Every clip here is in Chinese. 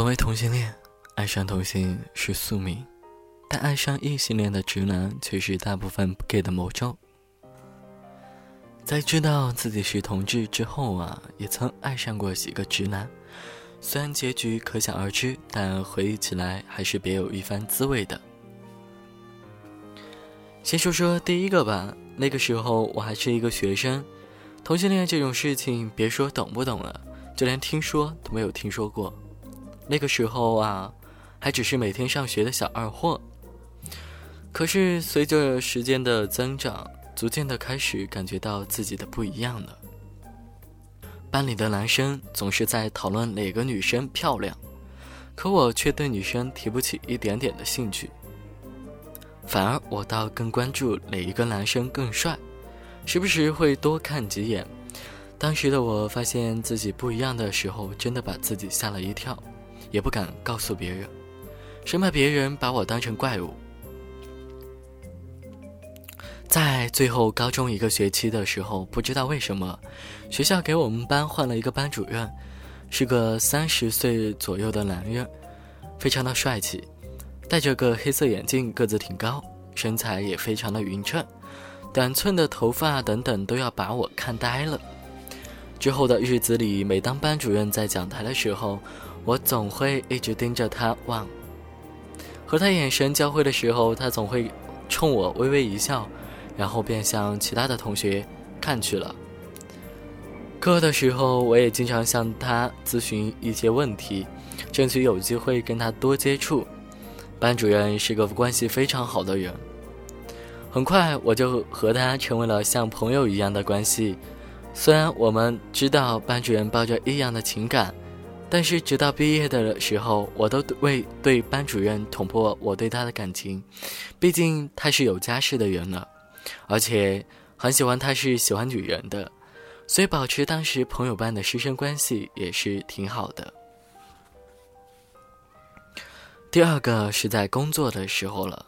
所谓同性恋，爱上同性是宿命，但爱上异性恋的直男却是大部分 gay 的魔咒。在知道自己是同志之后啊，也曾爱上过几个直男，虽然结局可想而知，但回忆起来还是别有一番滋味的。先说说第一个吧，那个时候我还是一个学生，同性恋这种事情，别说懂不懂了，就连听说都没有听说过。那个时候啊，还只是每天上学的小二货。可是随着时间的增长，逐渐的开始感觉到自己的不一样了。班里的男生总是在讨论哪个女生漂亮，可我却对女生提不起一点点的兴趣。反而我倒更关注哪一个男生更帅，时不时会多看几眼。当时的我发现自己不一样的时候，真的把自己吓了一跳。也不敢告诉别人，生怕别人把我当成怪物。在最后高中一个学期的时候，不知道为什么，学校给我们班换了一个班主任，是个三十岁左右的男人，非常的帅气，戴着个黑色眼镜，个子挺高，身材也非常的匀称，短寸的头发等等都要把我看呆了。之后的日子里，每当班主任在讲台的时候，我总会一直盯着他望，和他眼神交汇的时候，他总会冲我微微一笑，然后便向其他的同学看去了。课的时候，我也经常向他咨询一些问题，争取有机会跟他多接触。班主任是个关系非常好的人，很快我就和他成为了像朋友一样的关系。虽然我们知道班主任抱着异样的情感。但是直到毕业的时候，我都未对班主任捅破我对他的感情，毕竟他是有家室的人了，而且很喜欢他是喜欢女人的，所以保持当时朋友般的师生关系也是挺好的。第二个是在工作的时候了，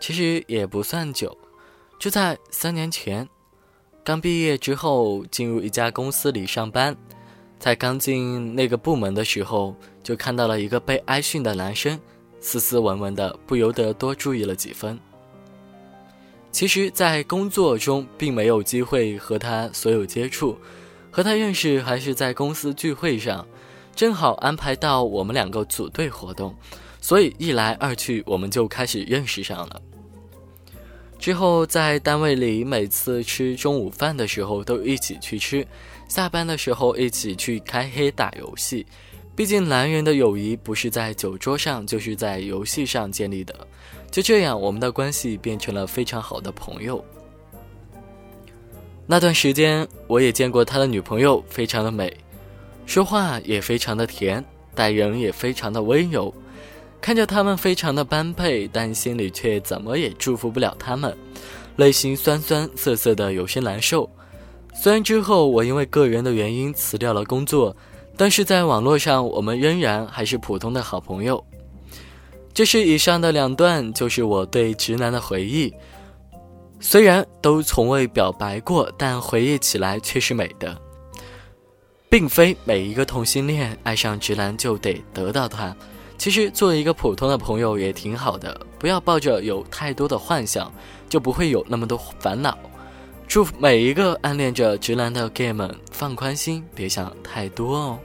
其实也不算久，就在三年前，刚毕业之后进入一家公司里上班。在刚进那个部门的时候，就看到了一个被挨训的男生，斯斯文文的，不由得多注意了几分。其实，在工作中并没有机会和他所有接触，和他认识还是在公司聚会上，正好安排到我们两个组队活动，所以一来二去，我们就开始认识上了。之后在单位里，每次吃中午饭的时候都一起去吃。下班的时候一起去开黑打游戏，毕竟男人的友谊不是在酒桌上，就是在游戏上建立的。就这样，我们的关系变成了非常好的朋友。那段时间，我也见过他的女朋友，非常的美，说话也非常的甜，待人也非常的温柔。看着他们非常的般配，但心里却怎么也祝福不了他们，内心酸酸涩涩的，有些难受。虽然之后我因为个人的原因辞掉了工作，但是在网络上我们仍然还是普通的好朋友。这是以上的两段，就是我对直男的回忆。虽然都从未表白过，但回忆起来却是美的。并非每一个同性恋爱上直男就得得到他，其实做一个普通的朋友也挺好的。不要抱着有太多的幻想，就不会有那么多烦恼。祝每一个暗恋着直男的 gay 们放宽心，别想太多哦。